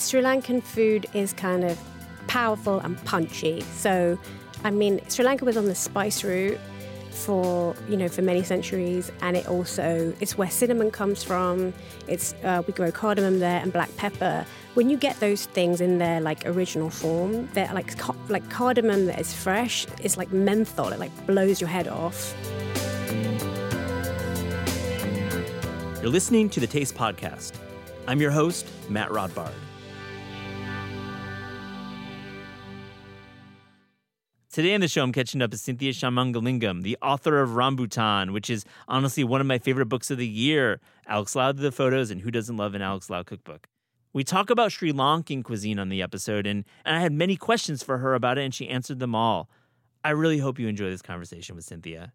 Sri Lankan food is kind of powerful and punchy. So, I mean, Sri Lanka was on the spice route for you know for many centuries, and it also it's where cinnamon comes from. It's uh, we grow cardamom there and black pepper. When you get those things in their like original form, they're like like cardamom that is fresh. It's like menthol. It like blows your head off. You're listening to the Taste Podcast. I'm your host, Matt Rodbard. Today on the show, I'm catching up with Cynthia Shanmugalingam, the author of Rambutan, which is honestly one of my favorite books of the year. Alex Lau did the photos, and who doesn't love an Alex Lau cookbook? We talk about Sri Lankan cuisine on the episode, and, and I had many questions for her about it, and she answered them all. I really hope you enjoy this conversation with Cynthia.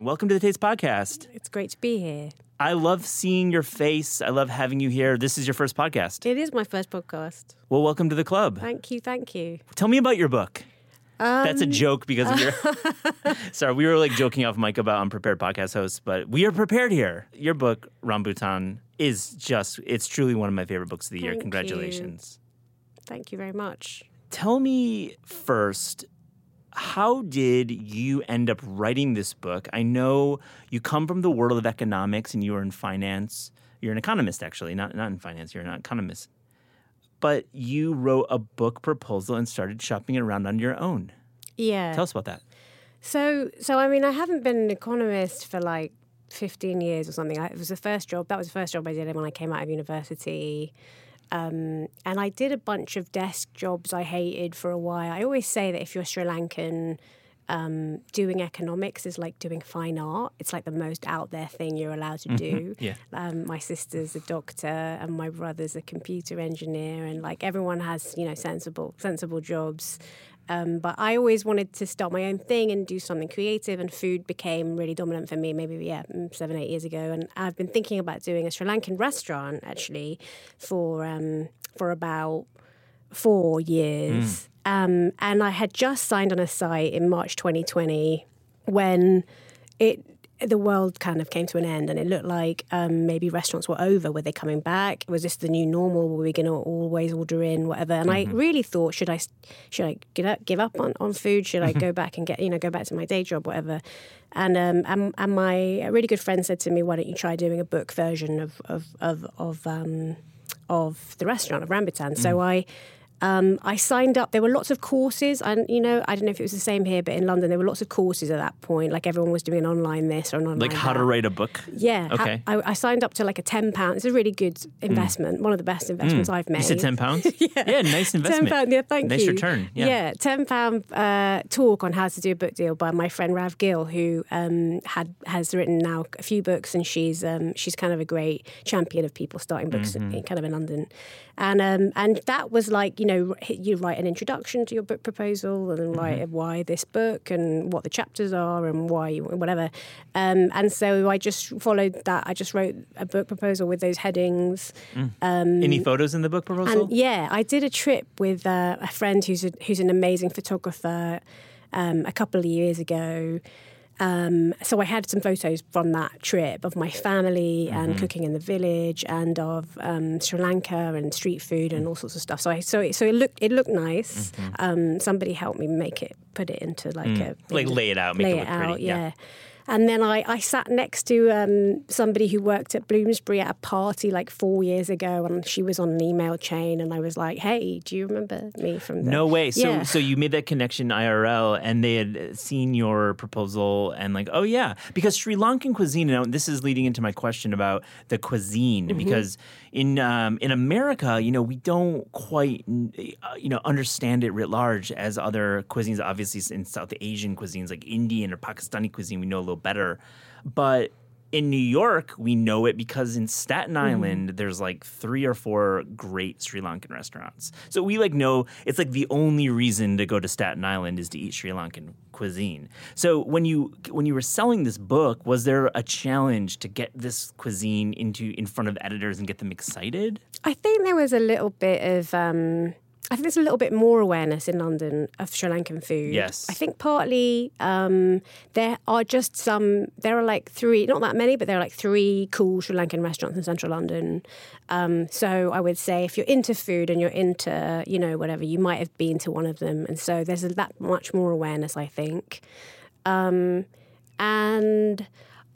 Welcome to the Taste Podcast. It's great to be here. I love seeing your face. I love having you here. This is your first podcast. It is my first podcast. Well, welcome to the club. Thank you. Thank you. Tell me about your book. Um, That's a joke because of your. Sorry, we were like joking off mic about unprepared podcast hosts, but we are prepared here. Your book, Rambutan, is just, it's truly one of my favorite books of the year. Congratulations. You. Thank you very much. Tell me first, how did you end up writing this book? I know you come from the world of economics and you were in finance. You're an economist, actually, not, not in finance, you're an economist. But you wrote a book proposal and started shopping it around on your own. Yeah. Tell us about that. So, so I mean, I haven't been an economist for like 15 years or something. I, it was the first job. That was the first job I did when I came out of university. Um, and I did a bunch of desk jobs I hated for a while. I always say that if you're Sri Lankan, um, doing economics is like doing fine art. It's like the most out there thing you're allowed to do. yeah. Um, my sister's a doctor and my brother's a computer engineer, and like everyone has you know sensible sensible jobs. Um, but I always wanted to start my own thing and do something creative, and food became really dominant for me. Maybe yeah, mm, seven eight years ago, and I've been thinking about doing a Sri Lankan restaurant actually for um, for about four years. Mm. Um, and I had just signed on a site in March 2020 when it the world kind of came to an end and it looked like um, maybe restaurants were over. Were they coming back? Was this the new normal? Were we going to always order in, whatever? And mm-hmm. I really thought, should I should I give up, give up on, on food? Should I go back and get you know go back to my day job, whatever? And um, and, and my really good friend said to me, why don't you try doing a book version of of of of, um, of the restaurant of Rambutan? Mm. So I um, I signed up. There were lots of courses, and you know, I don't know if it was the same here, but in London there were lots of courses at that point. Like everyone was doing an online this or an online like how that. to write a book. Yeah. Okay. I, I, signed up to like a ten pound. It's a really good investment. Mm. One of the best investments mm. I've made. You said ten pounds. yeah. Yeah. Nice investment. Ten pound. Yeah. Thank nice you. Nice return. Yeah. yeah ten pound uh, talk on how to do a book deal by my friend Rav Gill, who um, had has written now a few books, and she's um, she's kind of a great champion of people starting books, mm-hmm. in, kind of in London, and um, and that was like you know you write an introduction to your book proposal and then write mm-hmm. why this book and what the chapters are and why you, whatever. Um, and so I just followed that. I just wrote a book proposal with those headings. Mm. Um, Any photos in the book proposal? Yeah, I did a trip with uh, a friend who's a, who's an amazing photographer um, a couple of years ago. Um, so I had some photos from that trip of my family mm-hmm. and cooking in the village and of um, Sri Lanka and street food and all sorts of stuff. So I so it, so it looked it looked nice. Mm-hmm. Um, somebody helped me make it, put it into like mm. a like lay it out, make lay it, it out, pretty. yeah. yeah. And then I, I sat next to um, somebody who worked at Bloomsbury at a party like four years ago, and she was on an email chain, and I was like, "Hey, do you remember me from?" The... No way. So, yeah. so you made that connection IRL, and they had seen your proposal, and like, oh yeah, because Sri Lankan cuisine. And this is leading into my question about the cuisine, mm-hmm. because in um, in America, you know, we don't quite uh, you know understand it writ large as other cuisines. Obviously, in South Asian cuisines like Indian or Pakistani cuisine, we know a little better. But in New York, we know it because in Staten mm-hmm. Island, mm. there's like three or four great Sri Lankan restaurants. So we like know it's like the only reason to go to Staten Island is to eat Sri Lankan cuisine. So when you when you were selling this book, was there a challenge to get this cuisine into in front of editors and get them excited? I think there was a little bit of. Um I think there's a little bit more awareness in London of Sri Lankan food. Yes. I think partly um, there are just some, there are like three, not that many, but there are like three cool Sri Lankan restaurants in central London. Um, so I would say if you're into food and you're into, you know, whatever, you might have been to one of them. And so there's that much more awareness, I think. Um, and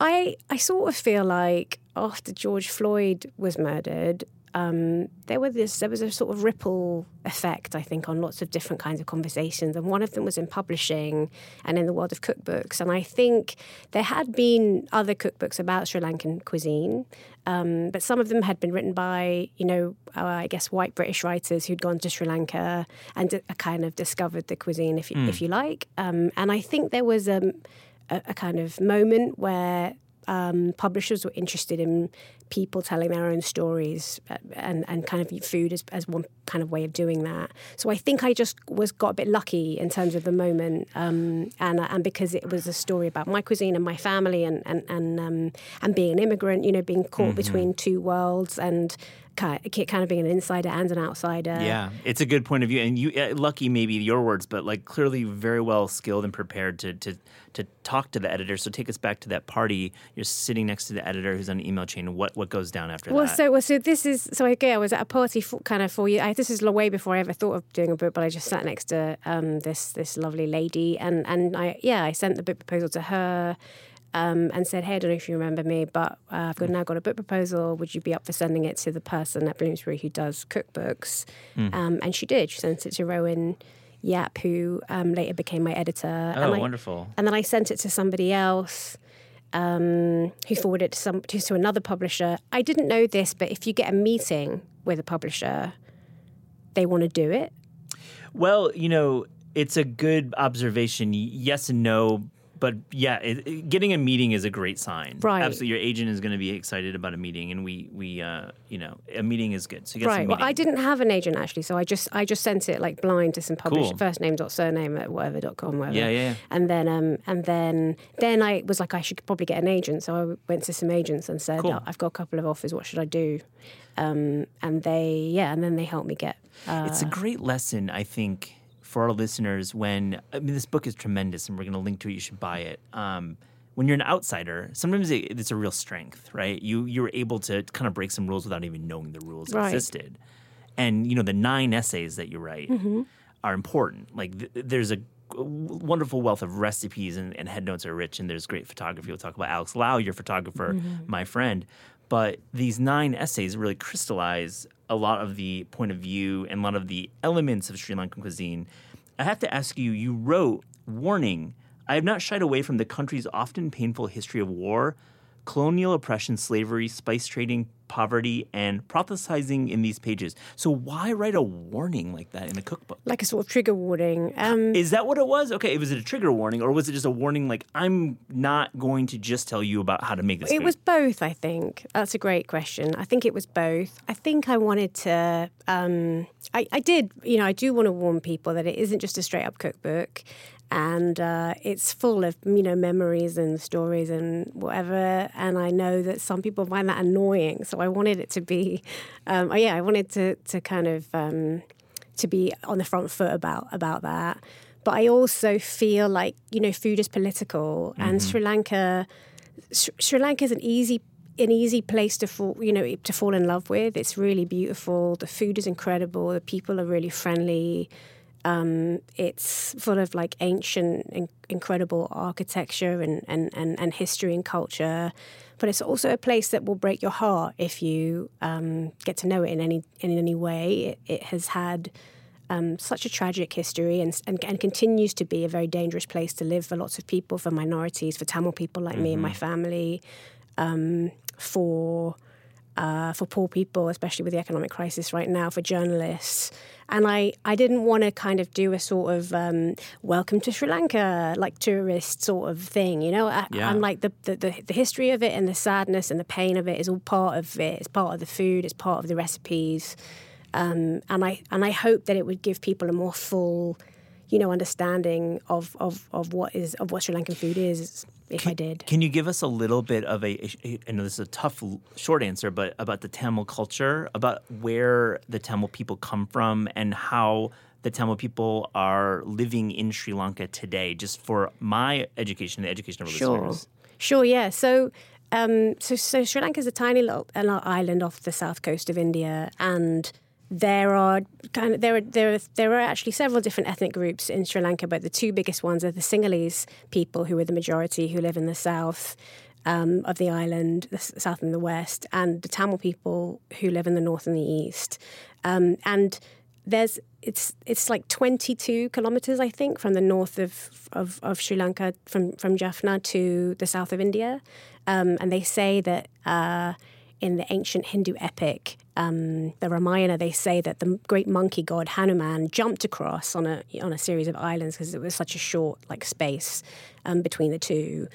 I, I sort of feel like after George Floyd was murdered, um, there were this there was a sort of ripple effect, I think, on lots of different kinds of conversations, and one of them was in publishing and in the world of cookbooks. And I think there had been other cookbooks about Sri Lankan cuisine, um, but some of them had been written by you know uh, I guess white British writers who'd gone to Sri Lanka and d- kind of discovered the cuisine, if you, mm. if you like. Um, and I think there was um, a, a kind of moment where um, publishers were interested in people telling their own stories uh, and, and kind of food as, as one kind of way of doing that. So I think I just was got a bit lucky in terms of the moment, um, and uh, and because it was a story about my cuisine and my family and and and um, and being an immigrant, you know, being caught mm-hmm. between two worlds and kind of being an insider and an outsider. Yeah, it's a good point of view, and you uh, lucky maybe your words, but like clearly very well skilled and prepared to to to talk to the editor. So take us back to that party. You're sitting next to the editor who's on the email chain. What what goes down after well, that? So well, so this is so again, I was at a party for, kind of for you. I, this is way before I ever thought of doing a book, but I just sat next to um, this this lovely lady, and and I yeah, I sent the book proposal to her um, and said, "Hey, I don't know if you remember me, but uh, I've got, now got a book proposal. Would you be up for sending it to the person at Bloomsbury who does cookbooks?" Mm. Um, and she did. She sent it to Rowan Yapp, who um, later became my editor. Oh, and I, wonderful! And then I sent it to somebody else. Um, who forwarded it to, some, to, to another publisher. I didn't know this, but if you get a meeting with a publisher, they want to do it. Well, you know, it's a good observation. Yes and no, but yeah, it, it, getting a meeting is a great sign. Right. Absolutely, your agent is going to be excited about a meeting, and we we uh, you know a meeting is good. So right. Well, I didn't have an agent actually, so I just I just sent it like blind to some publishers, cool. first name dot surname at whatever whatever.com, whatever. Yeah, yeah. And then um and then then I was like I should probably get an agent, so I went to some agents and said cool. oh, I've got a couple of offers. What should I do? Um, and they yeah, and then they helped me get. Uh, it's a great lesson, I think for our listeners when I mean this book is tremendous and we're going to link to it. You should buy it. Um, when you're an outsider, sometimes it, it's a real strength, right? You you're able to kind of break some rules without even knowing the rules right. existed. And you know the nine essays that you write mm-hmm. are important. Like th- there's a wonderful wealth of recipes and, and head notes are rich, and there's great photography. We'll talk about Alex Lau, your photographer, mm-hmm. my friend. But these nine essays really crystallize a lot of the point of view and a lot of the elements of Sri Lankan cuisine. I have to ask you, you wrote, warning, I have not shied away from the country's often painful history of war, colonial oppression, slavery, spice trading, poverty, and prophesizing in these pages. So why write a warning like that in a cookbook? Like a sort of trigger warning. Um, Is that what it was? Okay, was it a trigger warning, or was it just a warning like I'm not going to just tell you about how to make this? It food? was both. I think that's a great question. I think it was both. I think I wanted to. Um, I, I did. You know, I do want to warn people that it isn't just a straight up cookbook and uh, it's full of you know memories and stories and whatever. And I know that some people find that annoying, so I wanted it to be, um, oh, yeah, I wanted to to kind of um, to be on the front foot about about that. But I also feel like you know food is political, mm-hmm. and Sri Lanka, Sri Lanka is an easy an easy place to fall, you know, to fall in love with. It's really beautiful. The food is incredible. The people are really friendly. Um, it's full of like ancient, in- incredible architecture and, and, and, and, history and culture. But it's also a place that will break your heart if you um, get to know it in any in any way. It, it has had um, such a tragic history and, and, and continues to be a very dangerous place to live for lots of people, for minorities, for Tamil people like mm-hmm. me and my mm-hmm. family, um, for uh, for poor people, especially with the economic crisis right now, for journalists. And I, I didn't want to kind of do a sort of um, welcome to Sri Lanka, like tourist sort of thing, you know? I, yeah. I'm like the, the, the, the, history of it and the sadness and the pain of it is all part of it. It's part of the food, it's part of the recipes. Um, and I and I hope that it would give people a more full you know, understanding of, of, of what is of what Sri Lankan food is. If I did, Can you give us a little bit of a? I know this is a tough, short answer, but about the Tamil culture, about where the Tamil people come from, and how the Tamil people are living in Sri Lanka today. Just for my education, the education of Sure, listeners. sure, yeah. So, um, so, so Sri Lanka is a tiny little, little island off the south coast of India, and there are kind of there are there are there are actually several different ethnic groups in Sri Lanka, but the two biggest ones are the Sinhalese people, who are the majority, who live in the south. Um, of the island, the south and the west, and the Tamil people who live in the north and the east. Um, and there's it's it's like 22 kilometers, I think, from the north of, of, of Sri Lanka, from from Jaffna to the south of India. Um, and they say that uh, in the ancient Hindu epic, um, the Ramayana, they say that the great monkey god Hanuman jumped across on a on a series of islands because it was such a short like space um, between the two.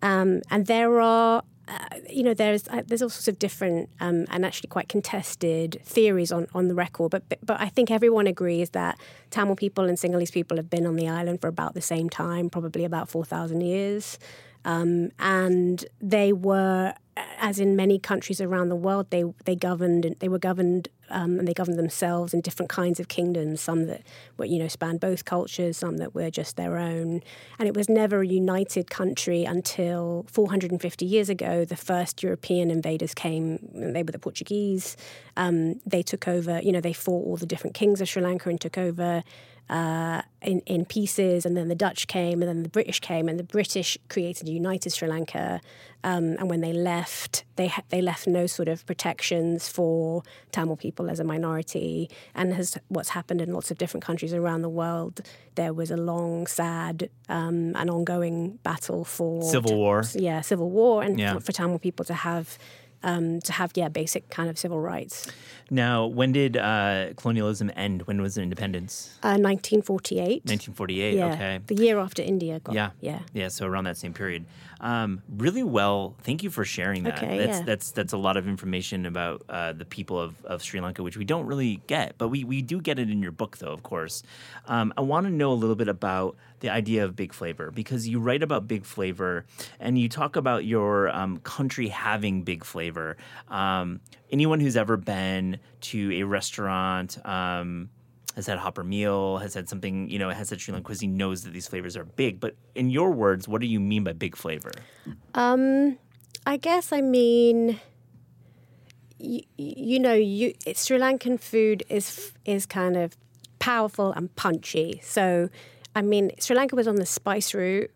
Um, and there are uh, you know, there's uh, there's all sorts of different um, and actually quite contested theories on, on the record, but, but but I think everyone agrees that Tamil people and Sinhalese people have been on the island for about the same time, probably about four thousand years, um, and they were, as in many countries around the world, they they governed they were governed um, and they governed themselves in different kinds of kingdoms. Some that were you know spanned both cultures, some that were just their own, and it was never a united country until 450 years ago. The first European invaders came. They were the Portuguese. Um, they took over. You know, they fought all the different kings of Sri Lanka and took over. Uh, in, in pieces, and then the Dutch came, and then the British came, and the British created a united Sri Lanka. Um, and when they left, they ha- they left no sort of protections for Tamil people as a minority. And has what's happened in lots of different countries around the world, there was a long, sad, um, and ongoing battle for Civil war. yeah, civil war, and Yeah. for, for Tamil people to have um, to have yeah basic kind of civil rights. Now, when did uh, colonialism end? When was independence? Uh, 1948. 1948. yeah, Okay. the year after India got Yeah. yeah. Yeah, so around that same period. Um, really well. Thank you for sharing that. Okay, that's yeah. that's that's a lot of information about uh, the people of, of Sri Lanka, which we don't really get, but we, we do get it in your book, though. Of course, um, I want to know a little bit about the idea of big flavor because you write about big flavor and you talk about your um, country having big flavor. Um, anyone who's ever been to a restaurant. Has had hopper meal, has had something, you know, has had Sri Lankan cuisine, knows that these flavors are big. But in your words, what do you mean by big flavor? Um, I guess I mean, you, you know, you Sri Lankan food is is kind of powerful and punchy. So, I mean, Sri Lanka was on the spice route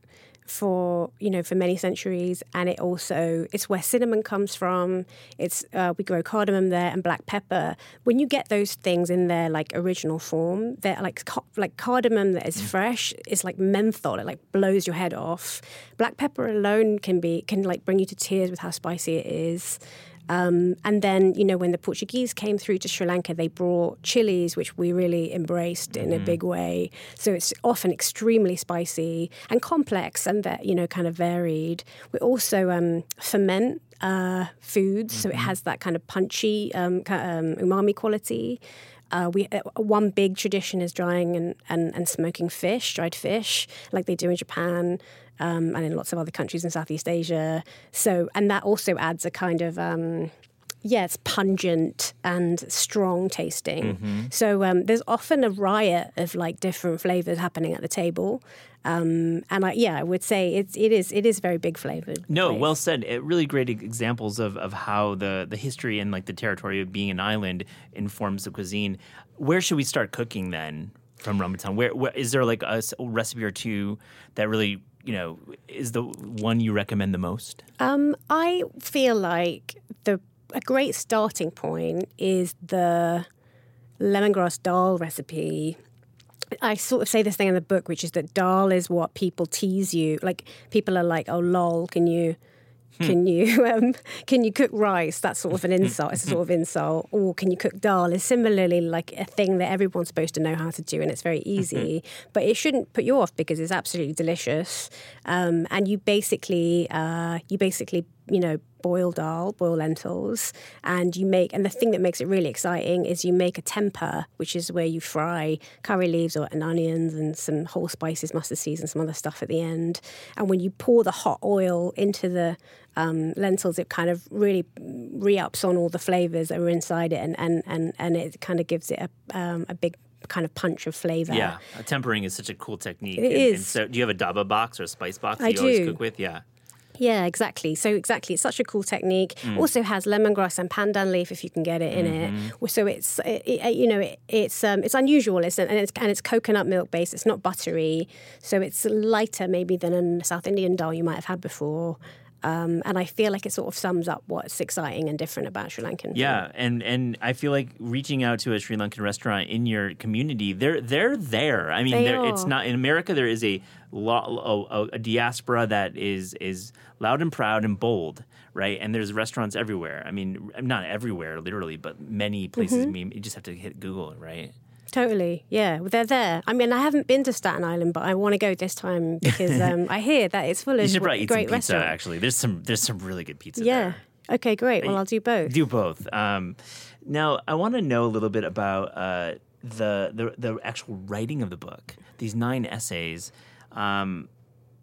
for you know for many centuries, and it also it's where cinnamon comes from. It's uh, we grow cardamom there and black pepper. When you get those things in their like original form, they're like ca- like cardamom that is fresh. It's like menthol. It like blows your head off. Black pepper alone can be can like bring you to tears with how spicy it is. Um, and then, you know, when the Portuguese came through to Sri Lanka, they brought chilies, which we really embraced in a big way. So it's often extremely spicy and complex and, ve- you know, kind of varied. We also um, ferment uh, foods, so it has that kind of punchy um, um, umami quality. Uh, we uh, one big tradition is drying and, and, and smoking fish, dried fish, like they do in Japan um, and in lots of other countries in Southeast Asia. So, and that also adds a kind of um, yeah, it's pungent and strong tasting. So um, there's often a riot of like different flavors happening at the table. Um, and I, yeah, I would say it's it is it is very big flavored. No, place. well said. It, really great examples of, of how the, the history and like the territory of being an island informs the cuisine. Where should we start cooking then from Rambutan? Where, where is there like a recipe or two that really you know is the one you recommend the most? Um, I feel like the a great starting point is the lemongrass dal recipe. I sort of say this thing in the book, which is that dal is what people tease you. Like people are like, "Oh, lol, can you?" Can you um, can you cook rice? That's sort of an insult. It's a sort of insult. Or can you cook dal? Is similarly like a thing that everyone's supposed to know how to do, and it's very easy. But it shouldn't put you off because it's absolutely delicious. Um, and you basically uh, you basically you know boil dal, boil lentils, and you make. And the thing that makes it really exciting is you make a temper, which is where you fry curry leaves or and onions and some whole spices, mustard seeds, and some other stuff at the end. And when you pour the hot oil into the um, lentils, it kind of really re-ups on all the flavors that are inside it, and and and, and it kind of gives it a, um, a big kind of punch of flavor. Yeah, tempering is such a cool technique. It and, is. And so, do you have a dabba box or a spice box that I you always cook with? Yeah. Yeah, exactly. So exactly, it's such a cool technique. Mm. Also has lemongrass and pandan leaf if you can get it in Mm-hmm. it. So it's it, it, you know it, it's um, it's unusual, it's, and it's and it's coconut milk based. It's not buttery, so it's lighter maybe than a South Indian dal you might have had before. Um, and I feel like it sort of sums up what's exciting and different about Sri Lankan. food. Yeah, and and I feel like reaching out to a Sri Lankan restaurant in your community, they're they're there. I mean, it's not in America. There is a, lo- a a diaspora that is is loud and proud and bold, right? And there's restaurants everywhere. I mean, not everywhere, literally, but many places. Mm-hmm. I mean, you just have to hit Google, right? Totally, yeah. Well, they're there. I mean, I haven't been to Staten Island, but I want to go this time because um, I hear that it's full You of should probably eat some great pizza. restaurants. Actually, there's some there's some really good pizza. Yeah. there. Okay, great. Well, I'll do both. Do both. Um, now, I want to know a little bit about uh, the, the the actual writing of the book. These nine essays. Um,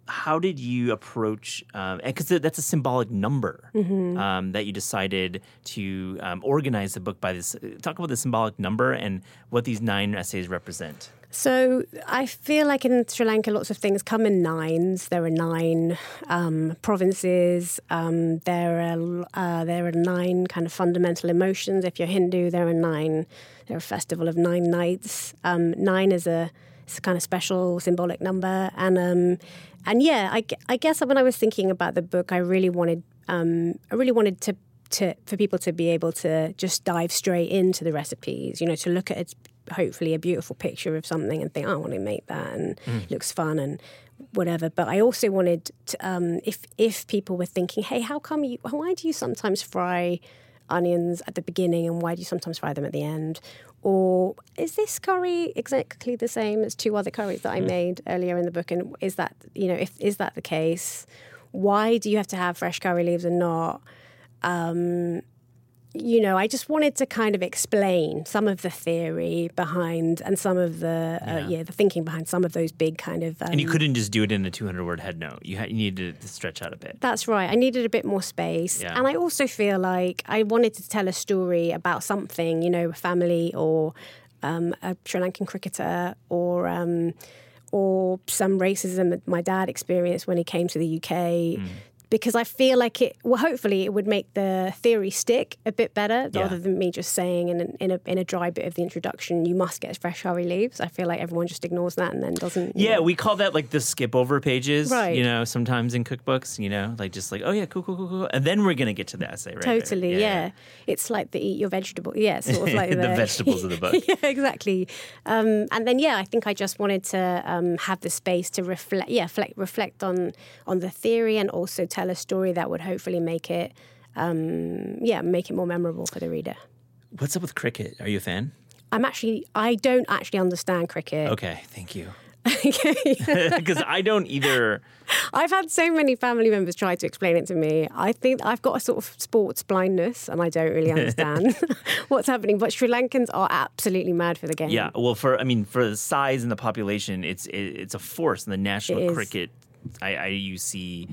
how did you approach? Because that's a symbolic number Mm-hmm. um, that you decided to um, organize the book by. This talk about the symbolic number and what these nine essays represent. So I feel like in Sri Lanka, lots of things come in nines. There are nine um, provinces. Um, there are uh, there are nine kind of fundamental emotions. If you're Hindu, there are nine. There are a festival of nine nights. Um, nine is a, it's a kind of special symbolic number, and um, and yeah, I, I guess when I was thinking about the book, I really wanted um, I really wanted to to for people to be able to just dive straight into the recipes. You know, to look at it, hopefully a beautiful picture of something and think, oh, I want to make that, and it looks fun and whatever. But I also wanted to, um, if if people were thinking, hey, how come you? Why do you sometimes fry? onions at the beginning and why do you sometimes fry them at the end or is this curry exactly the same as two other curries that I made earlier in the book? And is that you know if is that the case why do you have to have fresh curry leaves and not um, you know, I just wanted to kind of explain some of the theory behind and some of the uh, Yeah. yeah. the thinking behind some of those big kind of. Um, And you couldn't just do it in a 200 word head note. You, had, you needed to stretch out a bit. That's right. I needed a bit more space. Yeah. And I also feel like I wanted to tell a story about something, you know, a family or um, a Sri Lankan cricketer or. Um, or some racism that my dad experienced when he came to the UK. Hmm. Because I feel like it, well, hopefully it would make the theory stick a bit better Yeah. rather than me just saying in, an, in, a, in a dry bit of the introduction, you must get fresh curry leaves. I feel like everyone just ignores that and then doesn't. Yeah, know. we call that like the skip over pages. Right. You know, sometimes in cookbooks, you know, like just like, oh yeah, cool, cool, cool, cool. And then we're gonna get to the essay, right? Totally, yeah, It's like the eat your vegetable. Yeah, sort of like The the, vegetables of the book. yeah, exactly. Um, and then yeah, I think I just wanted to um, have the space to reflect. Yeah, reflect, reflect on on the theory and also tell a story that would hopefully make it. Um, yeah, make it more memorable for the reader. What's up with cricket? Are you a fan? I'm actually, I don't actually understand cricket. Okay, thank you. Because I don't either. I've had so many family members try to explain it to me. I think I've got a sort of sports blindness and I don't really understand what's happening. But Sri Lankans are absolutely mad for the game. Yeah, well, for I mean, for the size and the population, it's it, it's a force in the National Cricket I, IUC.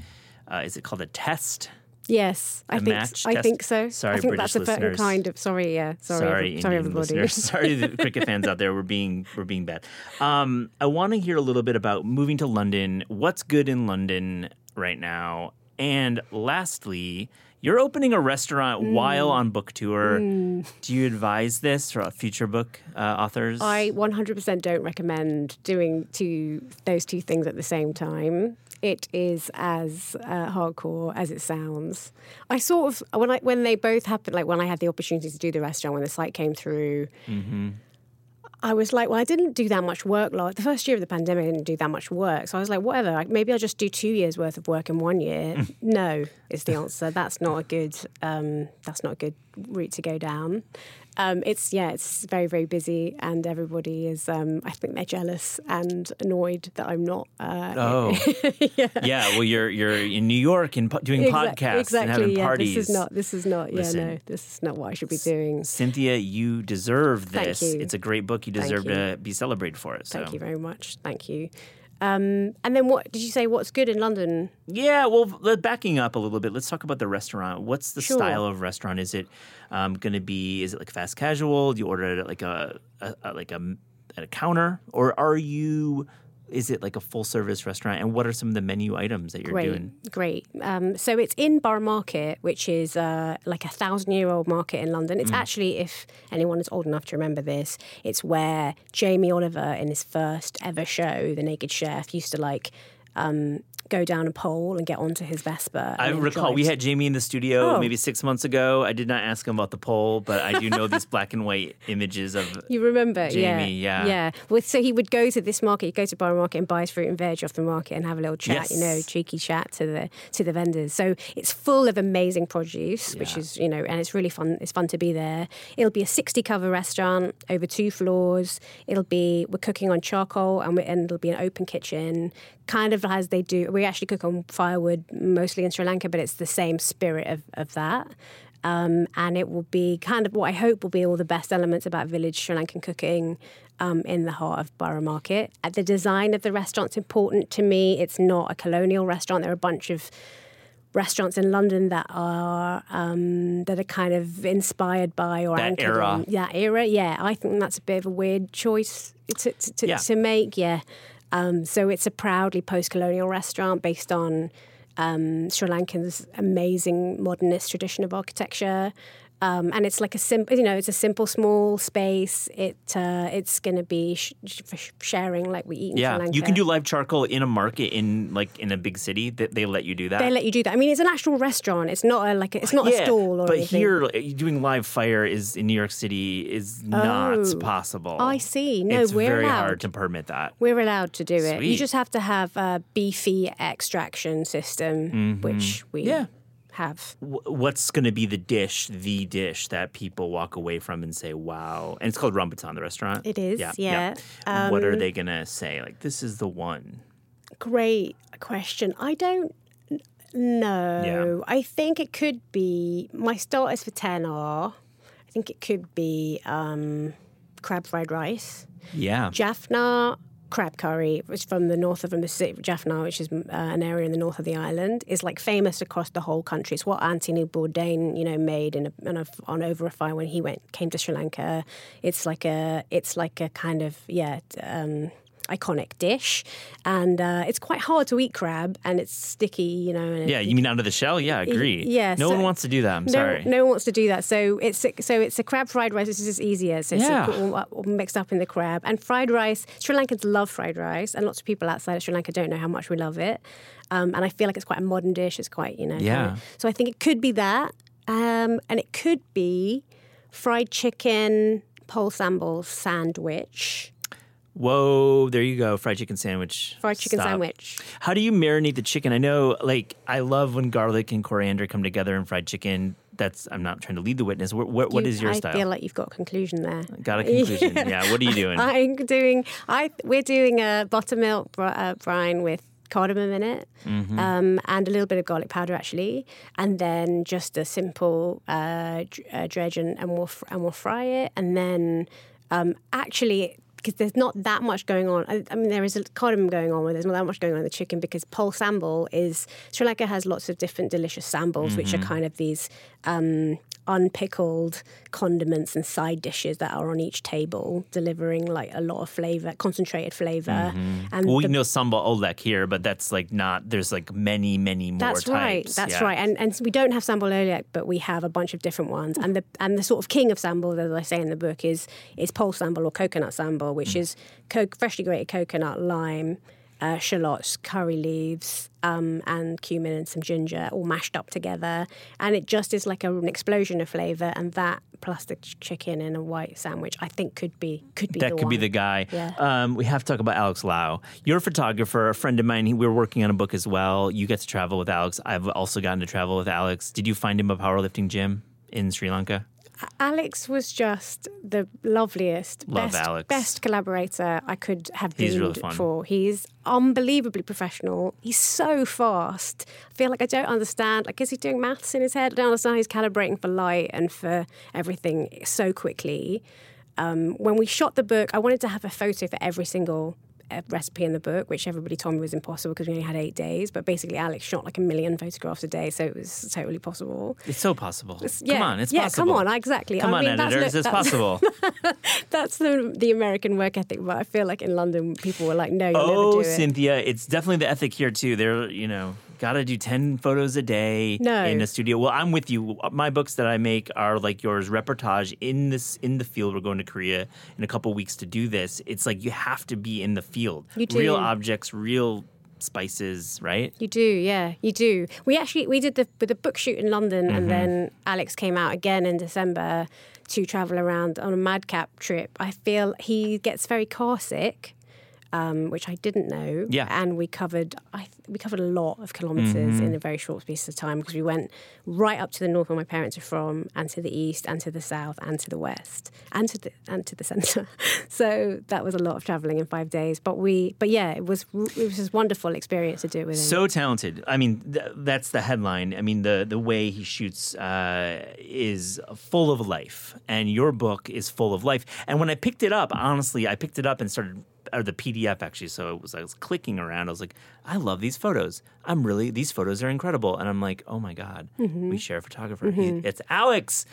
Uh, is it called a test? Yes, I think I test? think so. Sorry, I think British that's a certain listeners. kind of sorry. Yeah, sorry, Sorry, every- sorry, everybody. Sorry, the cricket fans out there. We're being we're being bad. Um, I want to hear a little bit about moving to London. What's good in London right now? And lastly, you're opening a restaurant Mm. while on book tour. Do you advise this for future book uh, authors? I 100% don't recommend doing two those two things at the same time. It is as uh, hardcore as it sounds. I sort of when I when they both happened, like when I had the opportunity to do the restaurant when the site came through. I was like, well, I didn't do that much work. The first year of the pandemic, I didn't do that much work. So I was like, whatever. like, Maybe I'll just do two years worth of work in one year. no, is the answer. That's not a good. Um, that's not a good route to go down. Um, it's yeah, it's very very busy, and everybody is. Um, I think they're jealous and annoyed that I'm not. Uh, Oh, yeah. yeah. Well, you're you're in New York and po- doing podcasts exactly, and having yeah, parties. This is not. This is not. Yeah, no. This is not what I should be doing. Cynthia, you deserve Thank this. you. It's a great book. You deserve you. to be celebrated for it. So. Thank you very much. Thank you. Um, and then what did you say? What's good in London? Yeah, well, backing up a little bit, let's talk about the restaurant. What's the Sure. style of restaurant? Is it um, going to be? Is it like fast casual? Do you order it at like a, a, a like a at a counter, or are you? Is it like a full service restaurant? And what are some of the menu items that you're Great, doing? great. Um, so it's in Borough Market, which is uh, like a thousand-year-old market in London. Mm. It's actually, if anyone is old enough to remember this, it's where Jamie Oliver, in his first ever show, The Naked Chef, used to like um, go down a pole and get onto his Vespa. I recall we had Jamie in the studio Oh. maybe six months ago. I did not ask him about the pole, but I do know these black and white images of. You remember, Jamie, yeah, yeah. yeah. Well, so he would go to this market, he'd go to Borough Market and buy his fruit and veg off the market and have a little chat, you know, cheeky chat to the to the vendors. So it's full of amazing produce, which is you know, and it's really fun. It's fun to be there. It'll be a sixty cover restaurant over two floors. It'll be we're cooking on charcoal and, and it'll be an open kitchen, kind of as they do. We actually cook on firewood mostly in Sri Lanka, but it's the same spirit of of that. Um, and it will be kind of what I hope will be all the best elements about village Sri Lankan cooking um, in the heart of Borough Market. Uh, the design of the restaurant's important to me. It's not a colonial restaurant. There are a bunch of restaurants in London that are um, that are kind of inspired by or That anchored era. on that era. Yeah, I think that's a bit of a weird choice to to, to, Yeah. to make. Yeah, um, so it's a proudly post-colonial restaurant based on um, Sri Lankan's amazing modernist tradition of architecture. Um, and it's like a simple, you know, it's a simple, small space. It uh, it's going to be sh- sh- sharing like we eat in Yeah, you can do live charcoal in a market in like in a big city. That they let you do that. They let you do that. I mean, it's an actual restaurant. It's not a, like a, it's not a stall or but anything. here like, doing live fire is in New York City is not Oh. possible. I see. No, it's we're very allowed. hard to permit that. We're allowed to do it. You just have to have a beefy extraction system, which we Mm-hmm. Yeah. Have. What's going to be the dish, the dish that people walk away from and say, "Wow"? And it's called Rambutan, the restaurant. It is, yeah. Um, what are they going to say? Like, this is the one. Great question. I don't know. I think it could be my starters for ten are. I think it could be um, crab fried rice. Yeah. Jaffna crab curry, which from the north of Jaffna, which is uh, an area in the north of the island, is like famous across the whole country. It's what Anthony Bourdain, you know, made in a, in a, on over a fire when he went came to Sri Lanka. It's like a it's like a kind of yeah. Um, iconic dish and uh, it's quite hard to eat crab and it's sticky you know and Yeah, you mean out of the shell? Yeah, agree. yeah, No so- one wants to do that. I'm no, sorry. no one wants to do that. So it's a, so it's a crab fried rice. This is easier. So it's Yeah. all, all mixed up in the crab and fried rice. Sri Lankans love fried rice, and lots of people outside of Sri Lanka don't know how much we love it. Um, and I feel like it's quite a modern dish. It's quite you know. Yeah. kinda- so I think it could be that, um, and it could be fried chicken pol sambal sandwich, Whoa, there you go. Fried chicken sandwich. fried chicken Stop. sandwich. How do you marinate the chicken? I know, like, I love when garlic and coriander come together in fried chicken. That's I'm not trying to lead the witness. What what, what You- is your I style? I feel like you've got a conclusion there. Got a conclusion? yeah. What are you doing? I'm doing. I we're doing a buttermilk br- uh, brine with cardamom in it, Mm-hmm. um, and a little bit of garlic powder actually, and then just a simple uh, uh, dredge, and, and we'll fr- and we'll fry it, and then um, actually. Because there's not that much going on. I, I mean, there is a cardamom going on, but there's not that much going on in the chicken because pol sambal is Sri Lanka has lots of different delicious sambals, which Mm-hmm. are kind of these um, unpickled condiments and side dishes that are on each table, delivering like a lot of flavor, concentrated flavor. And Mm-hmm. well, we the- know sambal oelek here, but that's like not. There's like many, many more that's right. types. That's Yeah. right. And and we don't have sambal oelek, but we have a bunch of different ones. And the and the sort of king of sambal, as I say in the book, is is pol sambal or coconut sambal, which Mm. is co- freshly grated coconut, lime, uh, shallots, curry leaves, um, and cumin and some ginger, all mashed up together. And it just is like a, an explosion of flavor. And that plus the ch- chicken in a white sandwich, I think could be could be That the could be the guy. Yeah. Um, we have to talk about Alex Lau. You're a photographer, a friend of mine. He, we're working on a book as well. You get to travel with Alex. I've also gotten to travel with Alex. Did you find him a powerlifting gym in Sri Lanka? Alex was just the loveliest, Love best, Alex. best collaborator I could have He's dreamed really for. He's unbelievably professional. He's so fast. I feel like I don't understand. Like, is he doing maths in his head? I don't understand. He's calibrating for light and for everything so quickly. Um, when we shot the book, I wanted to have a photo for every single recipe in the book, which everybody told me was impossible because we only had eight days. But basically, Alex shot like a million photographs a day, so it was totally possible. It's so possible. Yeah, come on, it's yeah, possible. come on, exactly. Come I on, mean, that's editors, the- it's possible. That's the the American work ethic, but I feel like in London people were like, "No, you'll oh, never do oh, it." Cynthia, it's definitely the ethic here too. They're, you know, got to do 10 photos a day No. in a studio. Well, I'm with you. My books that I make are like yours, reportage in this in the field. We're going to Korea in a couple weeks to do this. It's like you have to be in the field. You do. Real objects, real spices, right? You do, yeah, you do. We actually we did the with the book shoot in London, Mm-hmm. and then Alex came out again in December to travel around on a madcap trip. I feel he gets very car sick. Um, which I didn't know. Yeah. and we covered I we covered a lot of kilometers Mm-hmm. in a very short space of time because we went right up to the north where my parents are from, and to the east, and to the south, and to the west, and to the and to the centre. so that was a lot of traveling in five days. But we, but yeah, it was it was just wonderful experience to do it with him. So talented. I mean, th- that's the headline. I mean, the the way he shoots uh, is full of life, and your book is full of life. And when I picked it up, honestly, I picked it up and started. Or the PDF actually, so it was I was clicking around. I was like, I love these photos. I'm really these photos are incredible, and I'm like, oh my god, mm-hmm. we share a photographer. He- mm-hmm. it's Alex.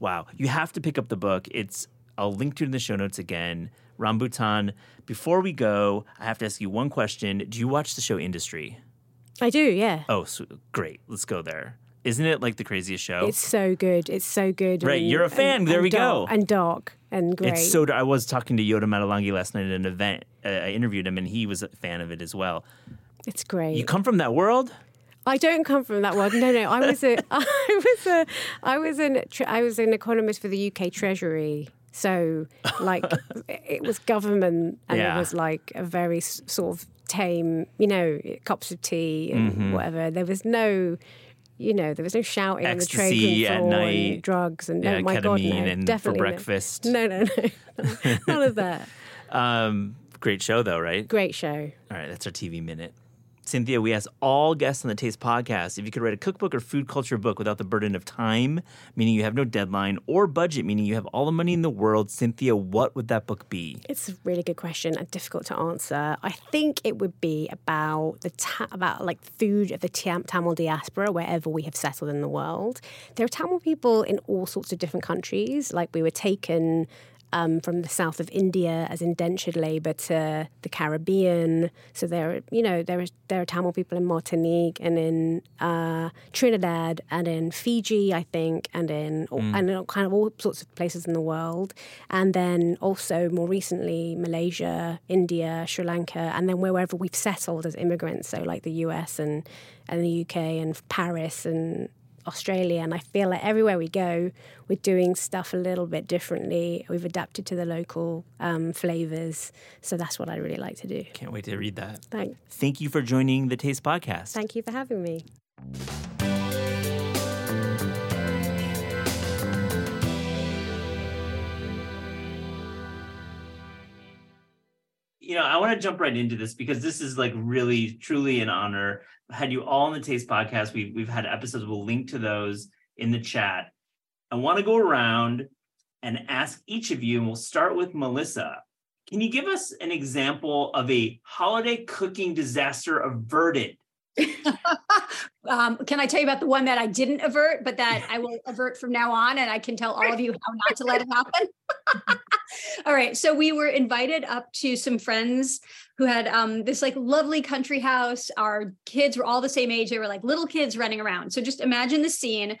Wow, you have to pick up the book. It's I'll link to it in the show notes again. Rambutan. Before we go, I have to ask you one question. Do you watch the show Industry? I do, yeah. Oh, so, great. Let's go there. Isn't it like the craziest show? It's so good. It's so good. Right, and- you're a fan. and- There and we go. And dark and great. It's so. I was talking to Yotam Ottolenghi last night at an event. Uh, I interviewed him, and he was a fan of it as well. It's great. You come from that world? I don't come from that world. No, no. I was a, I was a, I was an, I was an economist for the UK Treasury. So, like, it was government, and Yeah. it was like a very sort of tame, you know, cups of tea and Mm-hmm. whatever. There was no. You know, there was no shouting on the trade at night. drugs and Yeah, oh my god, no, ketamine and for definitely no. breakfast. No, no, no, none of that. Um, great show, though, right? Great show. All right, that's our TV minute. Cynthia, we asked all guests on the Taste podcast if you could write a cookbook or food culture book without the burden of time, meaning you have no deadline, or budget, meaning you have all the money in the world. Cynthia, what would that book be? It's a really good question and difficult to answer. I think it would be about the ta- about like food of the Tam- Tamil diaspora wherever we have settled in the world. There are Tamil people in all sorts of different countries. Like we were taken um, from the south of India as indentured labor to the Caribbean. So there, are, you know, there are there are Tamil people in Martinique and in uh, Trinidad and in Fiji, I think, and in and in kind of all sorts of places in the world. And then also more recently, Malaysia, India, Sri Lanka, and then wherever we've settled as immigrants. So like the US and and the UK and Paris and Australia, and I feel like everywhere we go, we're doing stuff a little bit differently. We've adapted to the local um, flavors, so that's what I really like to do. Can't wait to read that. Thank, Thank you for joining the Taste Podcast. thank you for having me. You know, I want to jump right into this because this is like really, truly an honor. Had you all on the Taste Podcast. We've we've had episodes. We'll link to those in the chat. I want to go around and ask each of you, and we'll start with Melissa. Can you give us an example of a holiday cooking disaster averted? um, can I tell you about the one that I didn't avert, but that I will avert from now on, and I can tell all of you how not to let it happen? all right. So we were invited up to some friends who had um, this like lovely country house. Our kids were all the same age. They were like little kids running around. So just imagine the scene: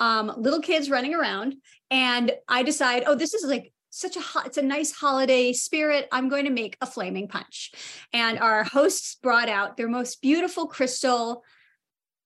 um, little kids running around, and I decide, oh, this is like such a hot, it's a nice holiday spirit. I'm going to make a flaming punch. And our hosts brought out their most beautiful crystal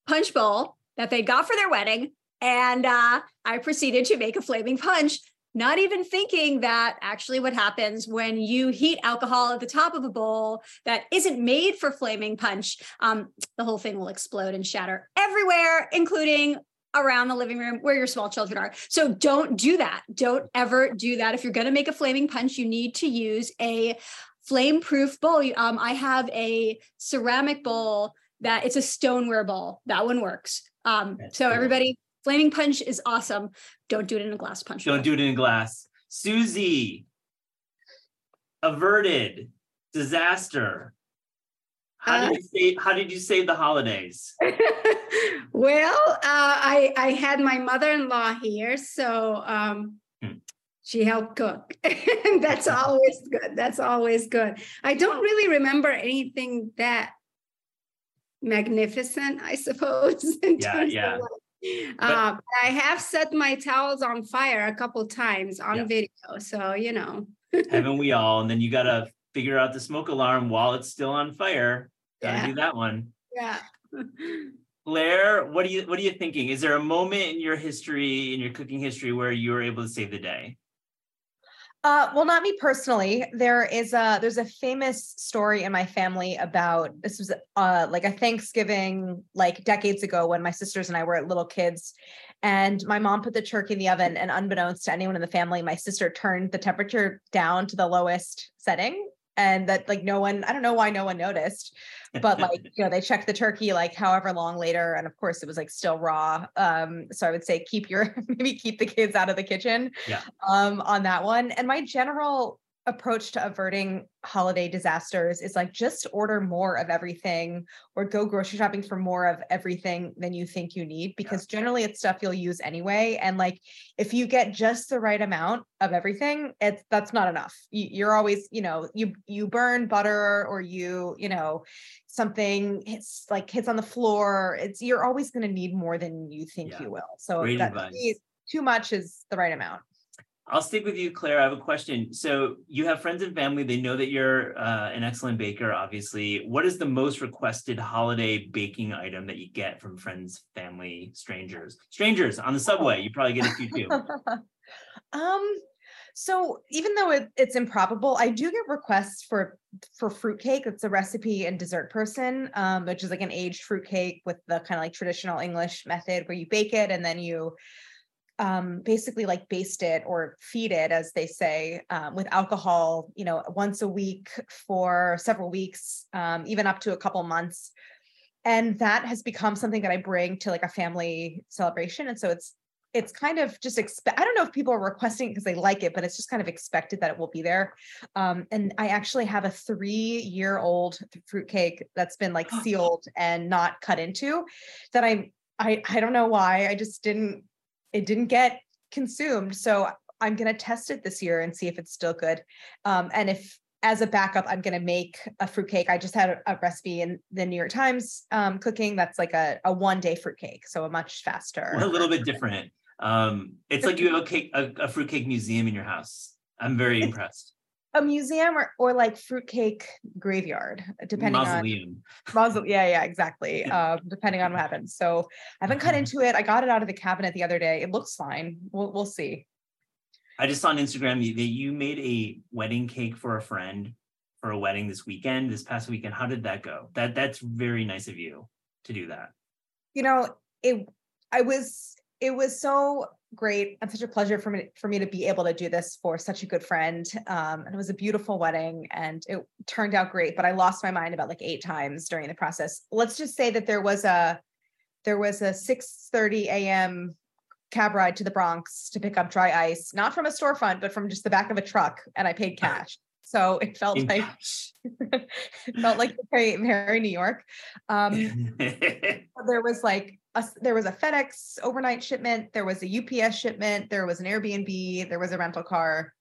punch bowl that they got for their wedding. And uh, I proceeded to make a flaming punch, not even thinking that actually what happens when you heat alcohol at the top of a bowl that isn't made for flaming punch, um, the whole thing will explode and shatter everywhere, including around the living room where your small children are. So don't do that. Don't ever do that. If you're going to make a flaming punch, you need to use a flame proof bowl. Um, I have a ceramic bowl that it's a stoneware bowl. That one works. Um, so everybody, flaming punch is awesome. Don't do it in a glass punch. Don't bowl. do it in a glass. Susie, averted disaster. How did uh, you save, how did you save the holidays? well, uh, I I had my mother-in-law here, so um, hmm. she helped cook. That's always good. That's always good. I don't really remember anything that magnificent, I suppose. yeah, yeah. Uh, I have set my towels on fire a couple times on yeah. video, so you know. Haven't we all? And then you gotta figure out the smoke alarm while it's still on fire. Gotta yeah. do that one. Yeah. Claire, what are you what are you thinking? Is there a moment in your history, in your cooking history, where you were able to save the day? Uh, well, not me personally. There is a there's a famous story in my family about this was uh, like a Thanksgiving like decades ago when my sisters and I were little kids, and my mom put the turkey in the oven, and unbeknownst to anyone in the family, my sister turned the temperature down to the lowest setting, and that like no one I don't know why no one noticed, but like you know they checked the turkey like however long later and of course it was like still raw um so i would say keep your maybe keep the kids out of the kitchen yeah. um on that one and my general approach to averting holiday disasters is like just order more of everything or go grocery shopping for more of everything than you think you need because yeah. generally it's stuff you'll use anyway. And like if you get just the right amount of everything it's that's not enough. You're always you know you you burn butter or you you know something hits like hits on the floor. It's you're always going to need more than you think yeah. you will. So that, too much is the right amount I'll stick with you, Claire. I have a question. So you have friends and family. They know that you're uh, an excellent baker, obviously. What is the most requested holiday baking item that you get from friends, family, strangers? Strangers on the subway. You probably get a few too. um, so even though it, it's improbable, I do get requests for for fruitcake. It's a recipe and dessert person, um, which is like an aged fruitcake with the kind of like traditional English method where you bake it and then you um, basically like baste it or feed it, as they say, um, with alcohol, you know, once a week for several weeks, um, even up to a couple months. And that has become something that I bring to like a family celebration. And so it's it's kind of just expect i don't know if people are requesting because they like it but it's just kind of expected that it will be there um, and i actually have a three year old fruitcake that's been like sealed and not cut into that i i i don't know why i just didn't it didn't get consumed. So I'm going to test it this year and see if it's still good. Um, and if as a backup, I'm going to make a fruitcake. I just had a, a, recipe in the New York Times um, cooking that's like a, a one day fruitcake. So a much faster. a little bit different. Um, it's like you have a cake, a, a fruitcake museum in your house. I'm very impressed a museum or, or like fruitcake graveyard, depending Mausoleum. on mausoleum. Yeah, yeah, exactly. um, depending on what happens. So I haven't cut uh-huh. into it. I got it out of the cabinet the other day. It looks fine. We'll we'll see. I just saw on Instagram that you made a wedding cake for a friend for a wedding this weekend, this past weekend. How did that go? That that's very nice of you to do that. You know, it I was it was so great and such a pleasure for me for me to be able to do this for such a good friend. Um, and it was a beautiful wedding, and it turned out great. But I lost my mind about like eight times during the process. Let's just say that there was a there was a six thirty a.m. cab ride to the Bronx to pick up dry ice, not from a storefront, but from just the back of a truck, and I paid cash. So it felt In like it felt like very, very New York. Um, there was like a, there was a FedEx overnight shipment, there was a UPS shipment, there was an Airbnb, there was a rental car.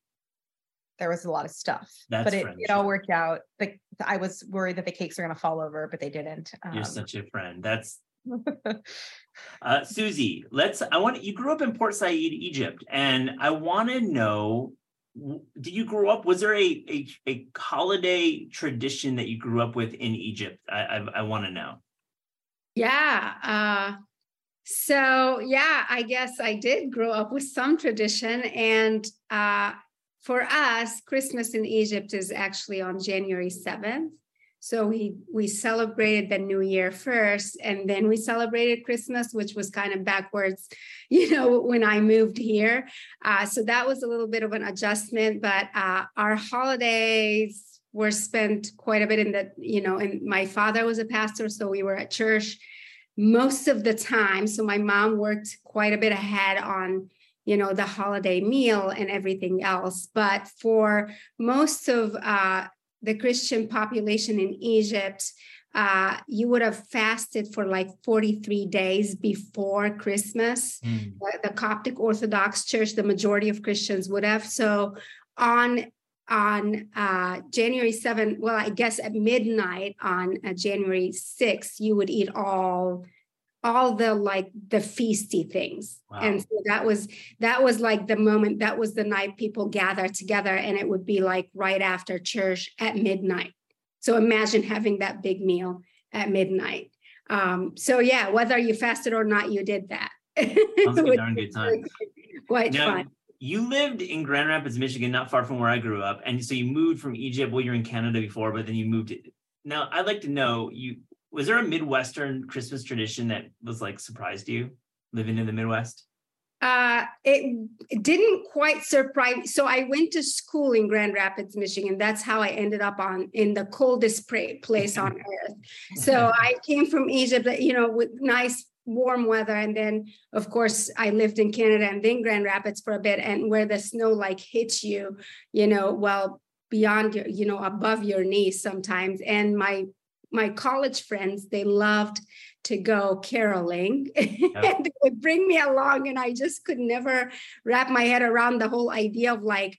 There was a lot of stuff, That's but it, it, all worked out. I was worried that the cakes are going to fall over, but they didn't. Um, You're such a friend. That's uh, Susie. Let's. I want you grew up in Port Said, Egypt, and I want to know did you grow up was there a, a, a holiday tradition that you grew up with in egypt i i, I want to know yeah uh so yeah i guess i did grow up with some tradition and uh for us christmas in egypt is actually on january 7th So we we celebrated the New Year first, and then we celebrated Christmas, which was kind of backwards, you know, when I moved here. Uh, so that was a little bit of an adjustment. But uh, our holidays were spent quite a bit in the, you know, and my father was a pastor, so we were at church most of the time. So my mom worked quite a bit ahead on you know the holiday meal and everything else but for most of uh, the Christian population in Egypt, uh, you would have fasted for like 43 days before Christmas. Mm. The, the, Coptic Orthodox Church, the majority of Christians would have. So on on uh, January 7th, well, I guess at midnight on uh, January 6th, you would eat all all the like the feasty things. Wow. and so that was that was like the moment that was the night people gather together and it would be like right after church at midnight. So imagine having that big meal at midnight. Um, so yeah whether you fasted or not you did that. Sounds like a darn good time. quite fun you lived in grand rapids michigan not far from where i grew up and so you moved from egypt well you're in canada before but then you moved now i'd like to know you was there a Midwestern Christmas tradition that was like surprised you living in the Midwest? Uh, it, it didn't quite surprise. So I went to school in Grand Rapids, Michigan. That's how I ended up on in the coldest place on earth. So I came from Egypt, you know, with nice warm weather, and then of course I lived in Canada and then Grand Rapids for a bit, and where the snow like hits you, you know, well beyond your, you know, above your knees sometimes. And my my college friends, they loved to go caroling and they would bring me along. And I just could never wrap my head around the whole idea of like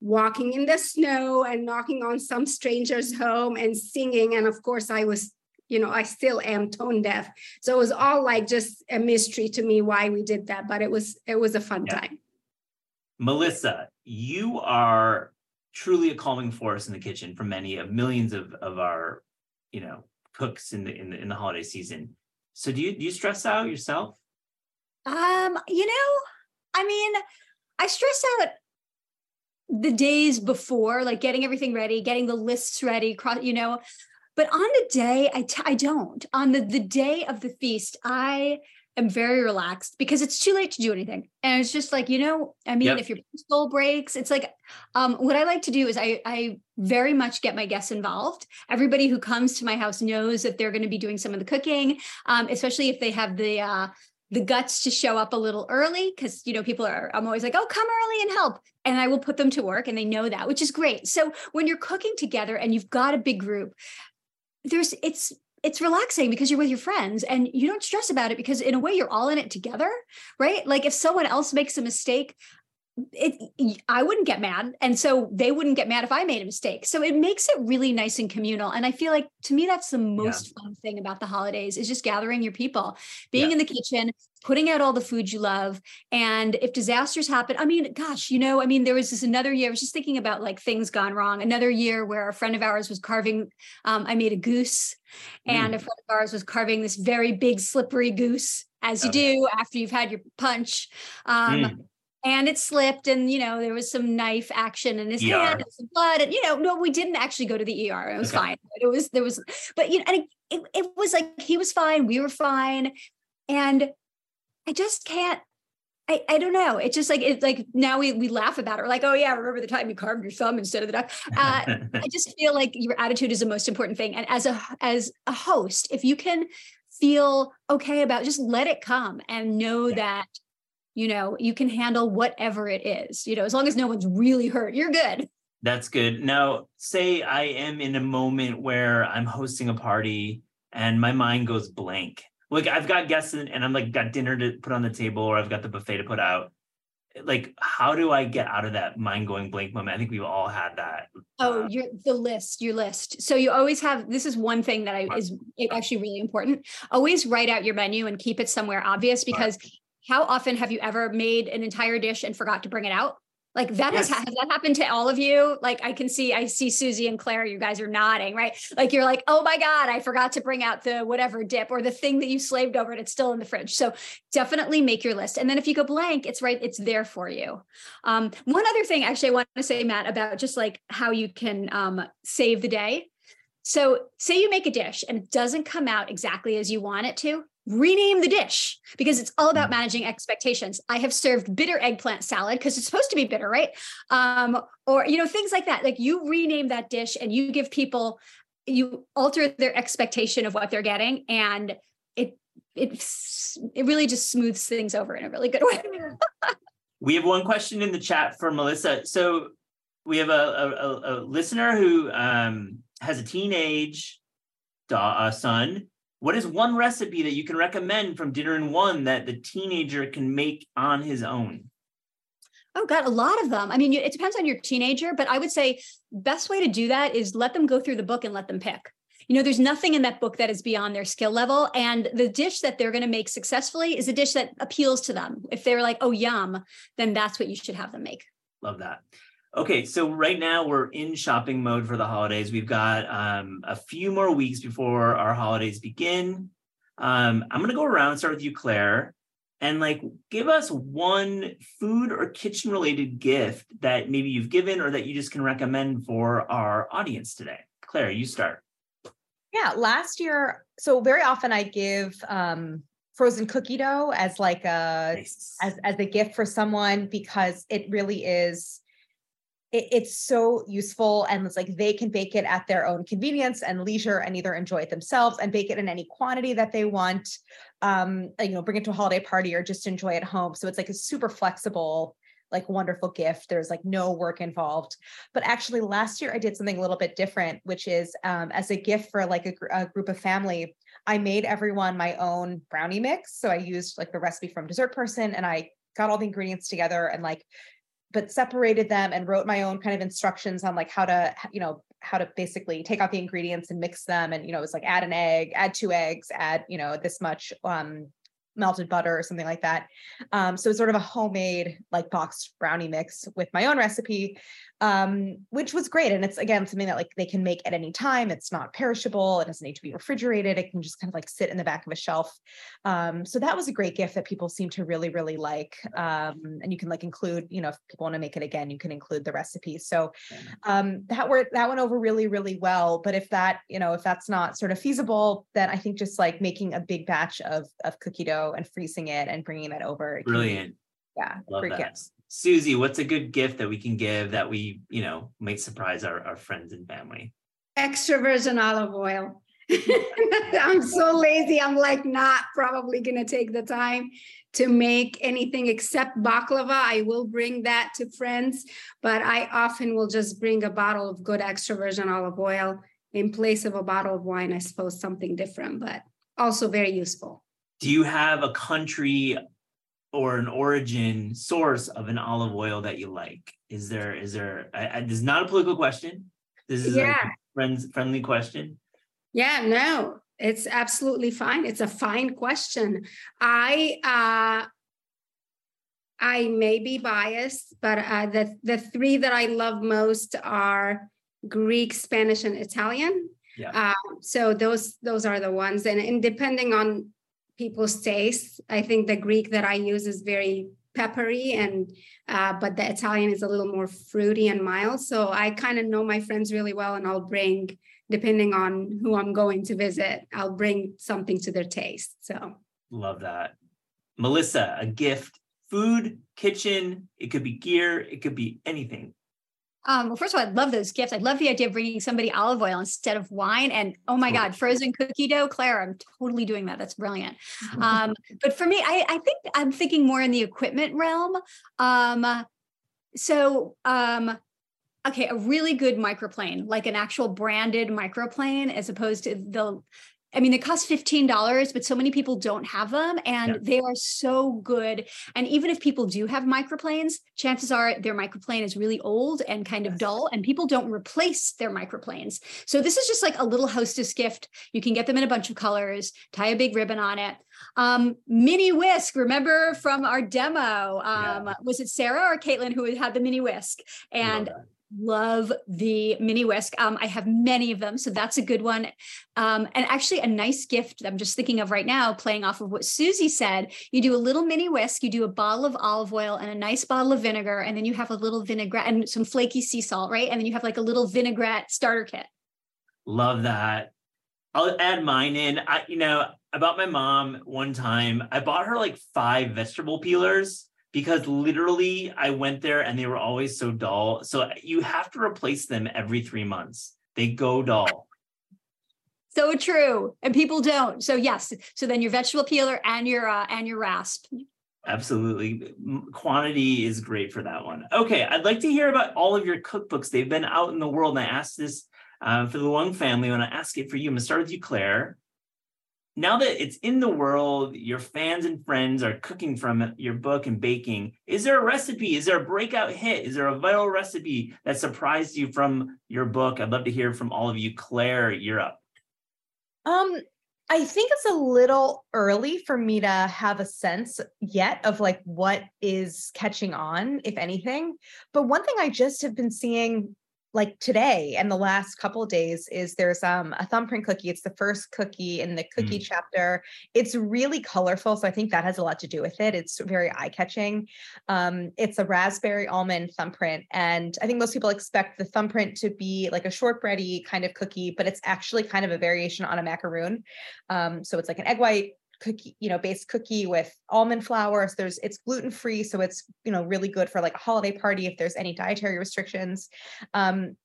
walking in the snow and knocking on some stranger's home and singing. And of course, I was, you know, I still am tone deaf. So it was all like just a mystery to me why we did that. But it was it was a fun yeah. time. Melissa, you are truly a calming force in the kitchen for many of millions of, of our you know cooks in the in the in the holiday season. So do you do you stress out yourself? Um, you know, I mean, I stress out the days before, like getting everything ready, getting the lists ready, you know. But on the day, I t- I don't. On the the day of the feast, I am very relaxed because it's too late to do anything. And it's just like, you know, I mean, yep. if your soul breaks, it's like um, what I like to do is I I very much get my guests involved. Everybody who comes to my house knows that they're going to be doing some of the cooking, um, especially if they have the uh, the guts to show up a little early because you know people are i'm always like oh come early and help and i will put them to work and they know that which is great so when you're cooking together and you've got a big group there's it's it's relaxing because you're with your friends and you don't stress about it because in a way you're all in it together right? Like if someone else makes a mistake it i wouldn't get mad and so they wouldn't get mad if i made a mistake so it makes it really nice and communal and i feel like to me that's the most yeah. fun thing about the holidays is just gathering your people being yeah. in the kitchen putting out all the food you love and if disasters happen i mean gosh you know i mean there was this another year i was just thinking about like things gone wrong another year where a friend of ours was carving um, i made a goose and mm. a friend of ours was carving this very big slippery goose as you okay. do after you've had your punch um, mm and it slipped and you know there was some knife action in his ER. hand and some blood and you know no we didn't actually go to the ER it was okay. fine it was there was but you know and it, it, it was like he was fine we were fine and I just can't I, I don't know. It's just like it's like now we we laugh about it. We're like, oh yeah, remember the time you carved your thumb instead of the duck. Uh, I just feel like your attitude is the most important thing. And as a as a host, if you can feel okay about, just let it come and know yeah. that you know you can handle whatever it is you know as long as no one's really hurt you're good. That's good. Now say i am in a moment where i'm hosting a party and my mind goes blank. Like i've got guests and i'm like got dinner to put on the table or i've got the buffet to put out. Like how do i get out of that mind going blank moment? I think we've all had that oh uh, your the list your list. So you always have this is one thing that i is actually really important. Always write out your menu and keep it somewhere obvious because how often have you ever made an entire dish and forgot to bring it out? Like that yes. has, has that happened to all of you? Like I can see, I see Susie and Claire, you guys are nodding, right? Like you're like, oh my God, I forgot to bring out the whatever dip or the thing that you slaved over and it's still in the fridge. So definitely make your list. And then if you go blank, it's right, it's there for you. Um, one other thing actually I want to say, Matt, about just like how you can um, save the day So, say you make a dish and it doesn't come out exactly as you want it to, rename the dish because it's all about mm. managing expectations. I have served bitter eggplant salad because it's supposed to be bitter, right? Um, or, you know, things like that. Like you rename that dish and you give people, you alter their expectation of what they're getting. And it, it, it really just smooths things over in a really good way. we have one question in the chat for Melissa. So we have a, a, a listener who um, has a teenage da- son. What is one recipe that you can recommend from Dinner in One that the teenager can make on his own? Oh God, a lot of them. I mean, it depends on your teenager, but I would say best way to do that is let them go through the book and let them pick. You know, there's nothing in that book that is beyond their skill level. And the dish that they're going to make successfully is a dish that appeals to them. If they're like, oh, yum, then that's what you should have them make. Love that. Okay, so right now we're in shopping mode for the holidays. We've got um, a few more weeks before our holidays begin. Um, I'm gonna go around, start with you, Claire, and like give us one food or kitchen related gift that maybe you've given or that you just can recommend for our audience today. Claire, you start. Yeah, last year, so very often I give um, frozen cookie dough as like a nice. as as a gift for someone because it really is it, it's so useful and it's like they can bake it at their own convenience and leisure and either enjoy it themselves and bake it in any quantity that they want um you know bring it to a holiday party or just enjoy it home. So it's like a super flexible like wonderful gift. There's like no work involved. But actually last year i did something a little bit different which is um, as a gift for like a, gr- a group of family i made everyone my own brownie mix. So i used like the recipe from dessert person and i got all the ingredients together and like but separated them and wrote my own kind of instructions on like how to you know how to basically take out the ingredients and mix them and you know it was like add an egg add two eggs add you know this much um melted butter or something like that. Um, so it's sort of a homemade like boxed brownie mix with my own recipe, um, which was great. And it's again something that like they can make at any time. It's not perishable. It doesn't need to be refrigerated. It can just kind of like sit in the back of a shelf. Um, so that was a great gift that people seem to really really like. Um, and you can like include, you know, if people want to make it again, you can include the recipe. So um, that worked that went over really really well. But if that you know if that's not sort of feasible, then I think just like making a big batch of of cookie dough and freezing it and bringing that over. Brilliant. yeah. Love great that. gifts. Susie, what's a good gift that we can give that we, you know, might surprise our, our friends and family? Extra virgin olive oil. I'm so lazy. I'm like not probably gonna take the time to make anything except baklava. I will bring that to friends, but I often will just bring a bottle of good extra virgin olive oil in place of a bottle of wine. I suppose something different, but also very useful do you have a country or an origin source of an olive oil that you like? Is there is there? I, I, this is not a political question. This is yeah. a friends friendly question. Yeah, no, it's absolutely fine. It's a fine question. I uh, I may be biased, but uh, the the three that I love most are Greek, Spanish, and Italian. Yeah. Uh, so those those are the ones, and, and depending on people's taste. I think the Greek that I use is very peppery and uh, but the Italian is a little more fruity and mild. So I kind of know my friends really well and I'll bring depending on who I'm going to visit, I'll bring something to their taste. So love that. Melissa, a gift, food, kitchen, it could be gear, it could be anything. Um, well, first of all, I love those gifts. I love the idea of bringing somebody olive oil instead of wine. And oh my God, frozen cookie dough, Claire, I'm totally doing that. That's brilliant. Um, but for me, I, I, think I'm thinking more in the equipment realm. Um, so, um, okay, a really good microplane, like an actual branded microplane, as opposed to the I mean, they cost $15, but so many people don't have them and yeah. they are so good. And even if people do have microplanes, chances are their microplane is really old and kind of dull, and people don't replace their microplanes. So this is just like a little hostess gift. You can get them in a bunch of colors, tie a big ribbon on it. Um, mini whisk, remember from our demo? Um, yeah. Was it Sarah or Caitlin who had the mini whisk? And love the mini whisk. Um, I have many of them, so that's a good one. Um, and actually, a nice gift I'm just thinking of right now, playing off of what Susie said. You do a little mini whisk, you do a bottle of olive oil and a nice bottle of vinegar, and then you have a little vinaigrette and some flaky sea salt, right? And then you have like a little vinaigrette starter kit. Love that. I'll add mine in. I, you know, about my mom one time, I bought her like five vegetable peelers because literally I went there and they were always so dull. So you have to replace them every three months. They go dull. So true, and people don't. So yes, so then your vegetable peeler and your uh, and your rasp. Absolutely. Quantity is great for that one. Okay, I'd like to hear about all of your cookbooks. They've been out in the world, and I asked this um, for the Wong family. When I ask it for you, I'm gonna start with you, Claire. Now that it's in the world, your fans and friends are cooking from your book and baking. Is there a recipe? Is there a breakout hit? Is there a viral recipe that surprised you from your book? I'd love to hear from all of you. Claire, you're up. Um, I think it's a little early for me to have a sense yet of like what is catching on, if anything. But one thing I just have been seeing like today and the last couple of days is there's um a thumbprint cookie it's the first cookie in the cookie mm. chapter. It's really colorful so i think that has a lot to do with it it's very eye-catching. Um it's a raspberry almond thumbprint and i think most people expect the thumbprint to be like a shortbready kind of cookie but it's actually kind of a variation on a macaroon. Um so it's like an egg white cookie, you know, based cookie with almond flour. So there's it's gluten free, so it's you know really good for like a holiday party if there's any dietary restrictions. Um,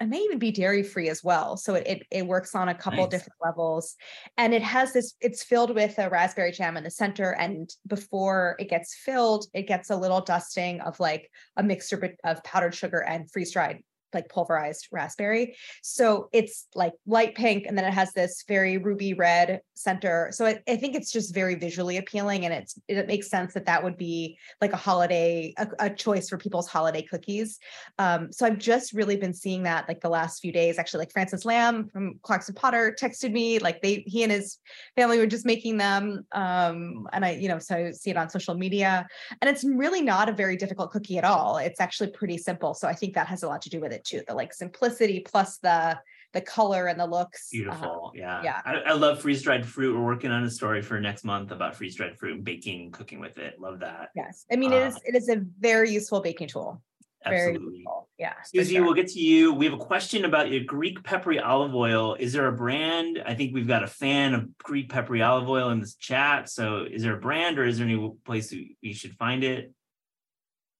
it may even be dairy free as well. So it, it, it works on a couple nice. different levels. And it has this, it's filled with a raspberry jam in the center. And before it gets filled, it gets a little dusting of like a mixture of powdered sugar and freeze dried like pulverized raspberry. So it's like light pink and then it has this very ruby red center. So I, I think it's just very visually appealing and it's it makes sense that that would be like a holiday a, a choice for people's holiday cookies. Um, so I've just really been seeing that like the last few days. Actually, like Francis Lam from Clarkson Potter texted me like they he and his family were just making them. Um, and I you know so I see it on social media and it's really not a very difficult cookie at all. It's actually pretty simple. So I think that has a lot to do with it it too the like simplicity plus the the color and the looks uh, beautiful uh, yeah yeah I, I love freeze dried fruit we're working on a story for next month about freeze dried fruit and baking cooking with it love that yes i mean uh, it is it is a very useful baking tool Absolutely. Very useful. Yeah. Susie, sure. we'll get to you. We have a question about your Greek peppery olive oil. Is there a brand? I think we've got a fan of Greek peppery olive oil in this chat. So is there a brand or is there any place we should find it?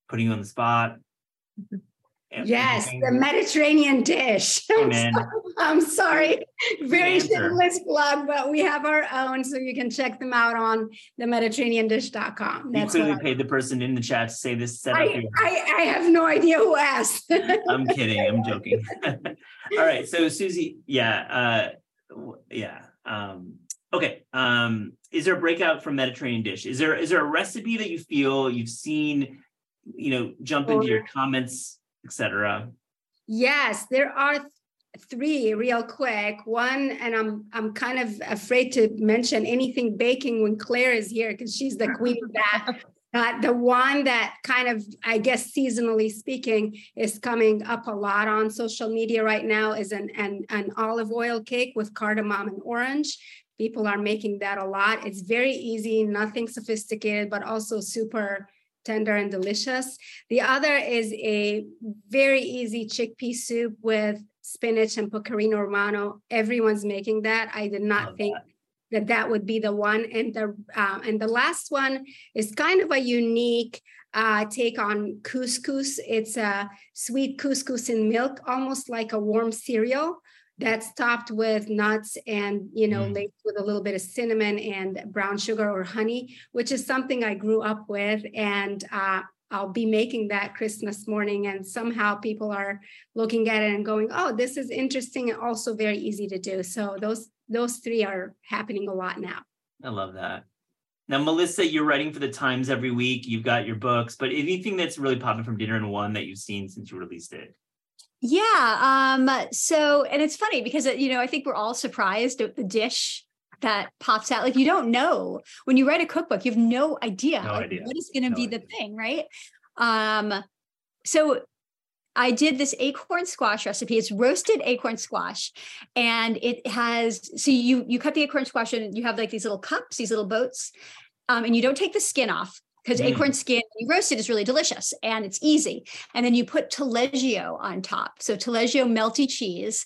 Putting you on the spot. Yes, the Mediterranean dish. Amen. I'm sorry. Very shameless plug, but we have our own, so you can check them out on the MediterraneanDish.com. That's you clearly paid the person in the chat to say this. I, I, I, have no idea who asked. I'm kidding. I'm joking. All right. So Susie, yeah, uh, yeah. Um, okay. Um, is there a breakout from Mediterranean dish? Is there is there a recipe that you feel you've seen, you know, jump into your comments etc. Yes, there are th- three real quick. One, and I'm I'm kind of afraid to mention anything baking when Claire is here because she's the queen of that. Uh, the one that kind of, I guess, seasonally speaking, is coming up a lot on social media right now is an, an, an olive oil cake with cardamom and orange. People are making that a lot. It's very easy, nothing sophisticated, but also super tender and delicious. The other is a very easy chickpea soup with spinach and pecorino romano. Everyone's making that. I did not think that. that. that would be the one. And the uh, and the last one is kind of a unique uh, take on couscous. It's a sweet couscous in milk, almost like a warm cereal that's topped with nuts and you know mm. laced with a little bit of cinnamon and brown sugar or honey which is something i grew up with. And uh, i'll be making that christmas morning and somehow people are looking at it and going oh this is interesting and also very easy to do. So those those three are happening a lot now. I love that. Now melissa you're writing for the times every week. You've got your books but anything that's really popping from Dinner in One that you've seen since you released it yeah. Um, so, and it's funny because, uh, you know, I think we're all surprised at the dish that pops out. Like you don't know when you write a cookbook, you have no idea, no like, idea. what is going to no be idea. the thing, right? Um, so I did this acorn squash recipe. It's roasted acorn squash, and it has so you you cut the acorn squash and you have like these little cups, these little boats, um, and you don't take the skin off because mm. acorn skin you roast it is really delicious and it's easy. And then you put taleggio on top. So taleggio melty cheese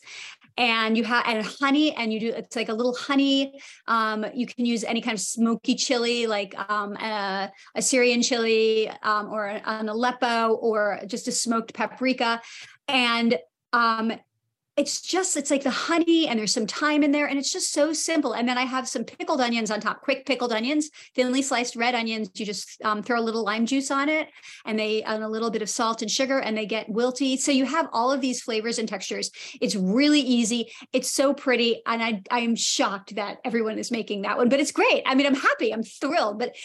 and you have and honey and you do it's like a little honey um, you can use any kind of smoky chili like um, a, a syrian chili um, or an aleppo or just a smoked paprika. And um, it's just it's like the honey and there's some thyme in there and it's just so simple. And then i have some pickled onions on top quick pickled onions thinly sliced red onions. You just um, throw a little lime juice on it and they and a little bit of salt and sugar and they get wilty. So you have all of these flavors and textures. It's really easy. It's so pretty. And i i'm shocked that everyone is making that one but it's great. I mean i'm happy. I'm thrilled but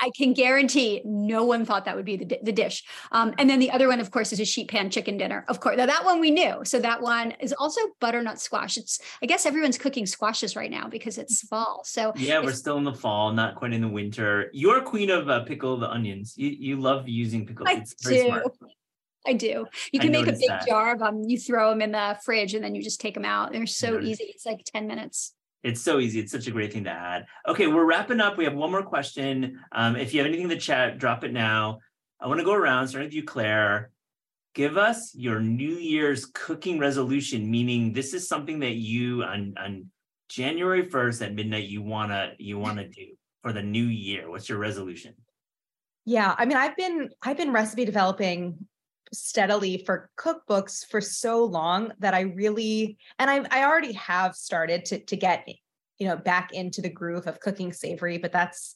i can guarantee no one thought that would be the, the dish. Um, and then the other one of course is a sheet pan chicken dinner. Of course now that one we knew. So that one is also butternut squash. It's I guess everyone's cooking squashes right now because it's fall. So yeah, we're still in the fall, not quite in the winter. You're queen of uh, the onions. You you love using pickled. I do. Smart. I do. You can I make a big that. jar of them. You throw them in the fridge and then you just take them out. They're so easy. It's like 10 minutes. It's so easy. It's such a great thing to add. Okay, we're wrapping up. We have one more question. Um, if you have anything in the chat, drop it now. I want to go around, starting with you, Claire give us your New Year's cooking resolution, meaning this is something that you on, on January 1st at midnight you wanna you wanna do for the new year. What's your resolution? Yeah, I mean, I've been I've been recipe developing steadily for cookbooks for so long that I really and I I already have started to to get you know back into the groove of cooking savory, but that's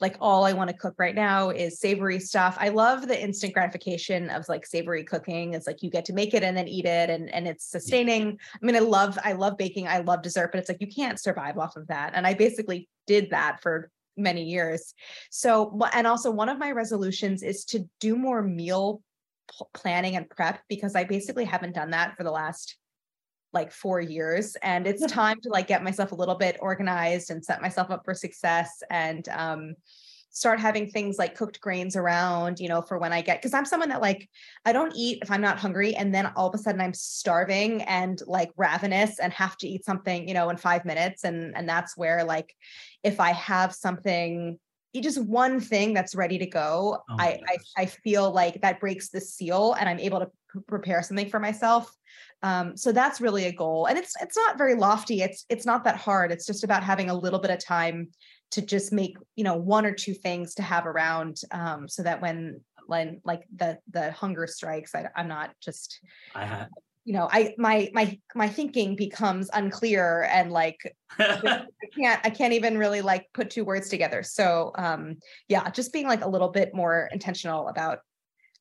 like all I want to cook right now is savory stuff. I love the instant gratification of like savory cooking. It's like you get to make it and then eat it and and it's sustaining. I mean, I love I love baking. I love dessert, but it's like you can't survive off of that. And I basically did that for many years. So and also one of my resolutions is to do more meal planning and prep because I basically haven't done that for the last like four years and it's time to like get myself a little bit organized and set myself up for success and um start having things like cooked grains around you know for when i get because i'm someone that like i don't eat if i'm not hungry and then all of a sudden i'm starving and like ravenous and have to eat something you know in five minutes and and that's where like if i have something just one thing that's ready to go oh I, I, I feel like that breaks the seal and i'm able to p- prepare something for myself. Um, so that's really a goal. And it's it's not very lofty. It's it's not that hard. It's just about having a little bit of time to just make you know one or two things to have around um, so that when when like the the hunger strikes I, i'm not just i you know i my my my thinking becomes unclear and like i can't i can't even really like put two words together. So um yeah just being like a little bit more intentional about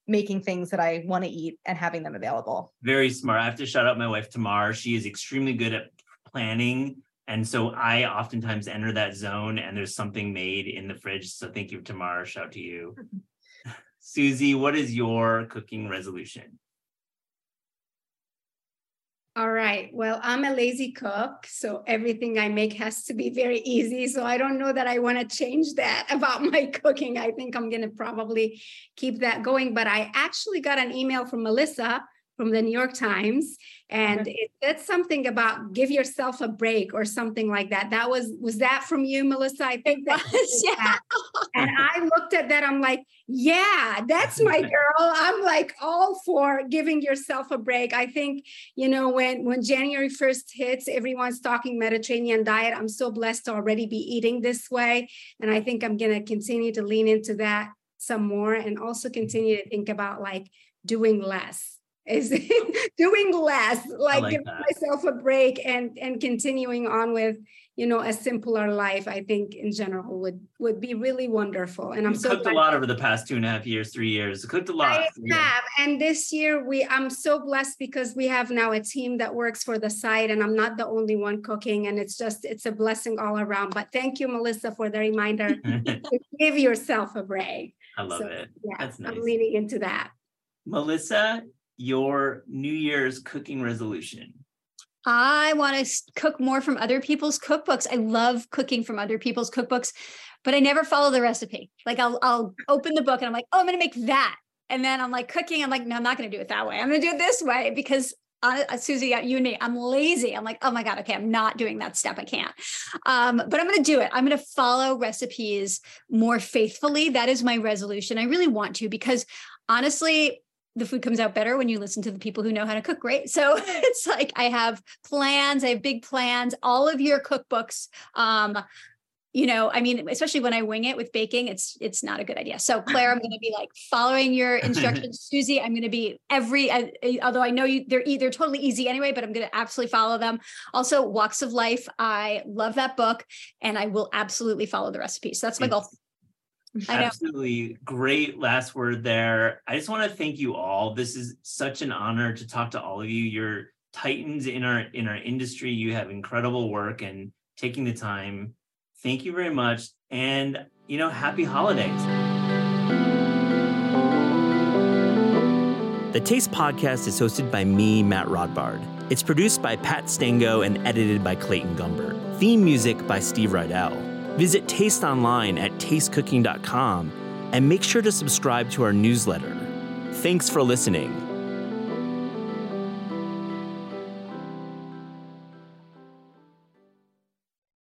making things that i want to eat and having them available. Very smart. I have to shout out my wife tamar. She is extremely good at planning. And so i oftentimes enter that zone and there's something made in the fridge. So thank you tamar. Shout to you. Susie what is your cooking resolution all right. Well, I'm a lazy cook, so everything I make has to be very easy. So I don't know that I want to change that about my cooking. I think I'm going to probably keep that going. But I actually got an email from Melissa from the New York Times, and mm-hmm. it said something about give yourself a break or something like that. That was was that from you, Melissa? I think that was, yeah. And I looked at that. I'm like, yeah, that's my girl. I'm like all for giving yourself a break. I think you know when when January 1st hits, everyone's talking Mediterranean diet. I'm so blessed to already be eating this way, and I think I'm gonna continue to lean into that some more, and also continue to think about like doing less is doing less like, like giving that. myself a break and and continuing on with you know a simpler life i think in general would would be really wonderful and i'm You've so cooked a lot over the past two and a half years three years. Cooked a lot. I have and this year we i'm so blessed because we have now a team that works for the site and i'm not the only one cooking and it's just it's a blessing all around but thank you melissa for the reminder to give yourself a break. I love so, it. yeah That's nice. i'm leaning into that. Melissa your New Year's cooking resolution? I want to cook more from other people's cookbooks. I love cooking from other people's cookbooks, but I never follow the recipe. Like I'll I'll open the book and I'm like, "Oh, I'm going to make that." And then I'm like cooking, I'm like, "No, I'm not going to do it that way. I'm going to do it this way because uh, uh Susie, you and me, I'm lazy. I'm like, oh my God, okay, I'm not doing that step. I can't. Um, but I'm going to do it. I'm going to follow recipes more faithfully. That is my resolution. I really want to because honestly, the food comes out better when you listen to the people who know how to cook, right? So it's like I have plans, I have big plans. All of your cookbooks, um, you know, I mean, especially when I wing it with baking, it's it's not a good idea. So Claire, I'm going to be like following your instructions. Susie, I'm going to be every. Uh, although I know you, they're they're totally easy anyway, but I'm going to absolutely follow them. Also, Woks of Life, I love that book, and I will absolutely follow the recipes. So that's my goal. Absolutely great last word there. I just want to thank you all. This is such an honor to talk to all of you. You're titans in our in our industry. You have incredible work and taking the time Thank you very much. And, you know, happy holidays. The Taste Podcast is hosted by me, Matt Rodbard. It's produced by Pat Stango and edited by Clayton Gumbert. Theme music by Steve Rydell. Visit Taste online at tastecooking.com and make sure to subscribe to our newsletter. Thanks for listening.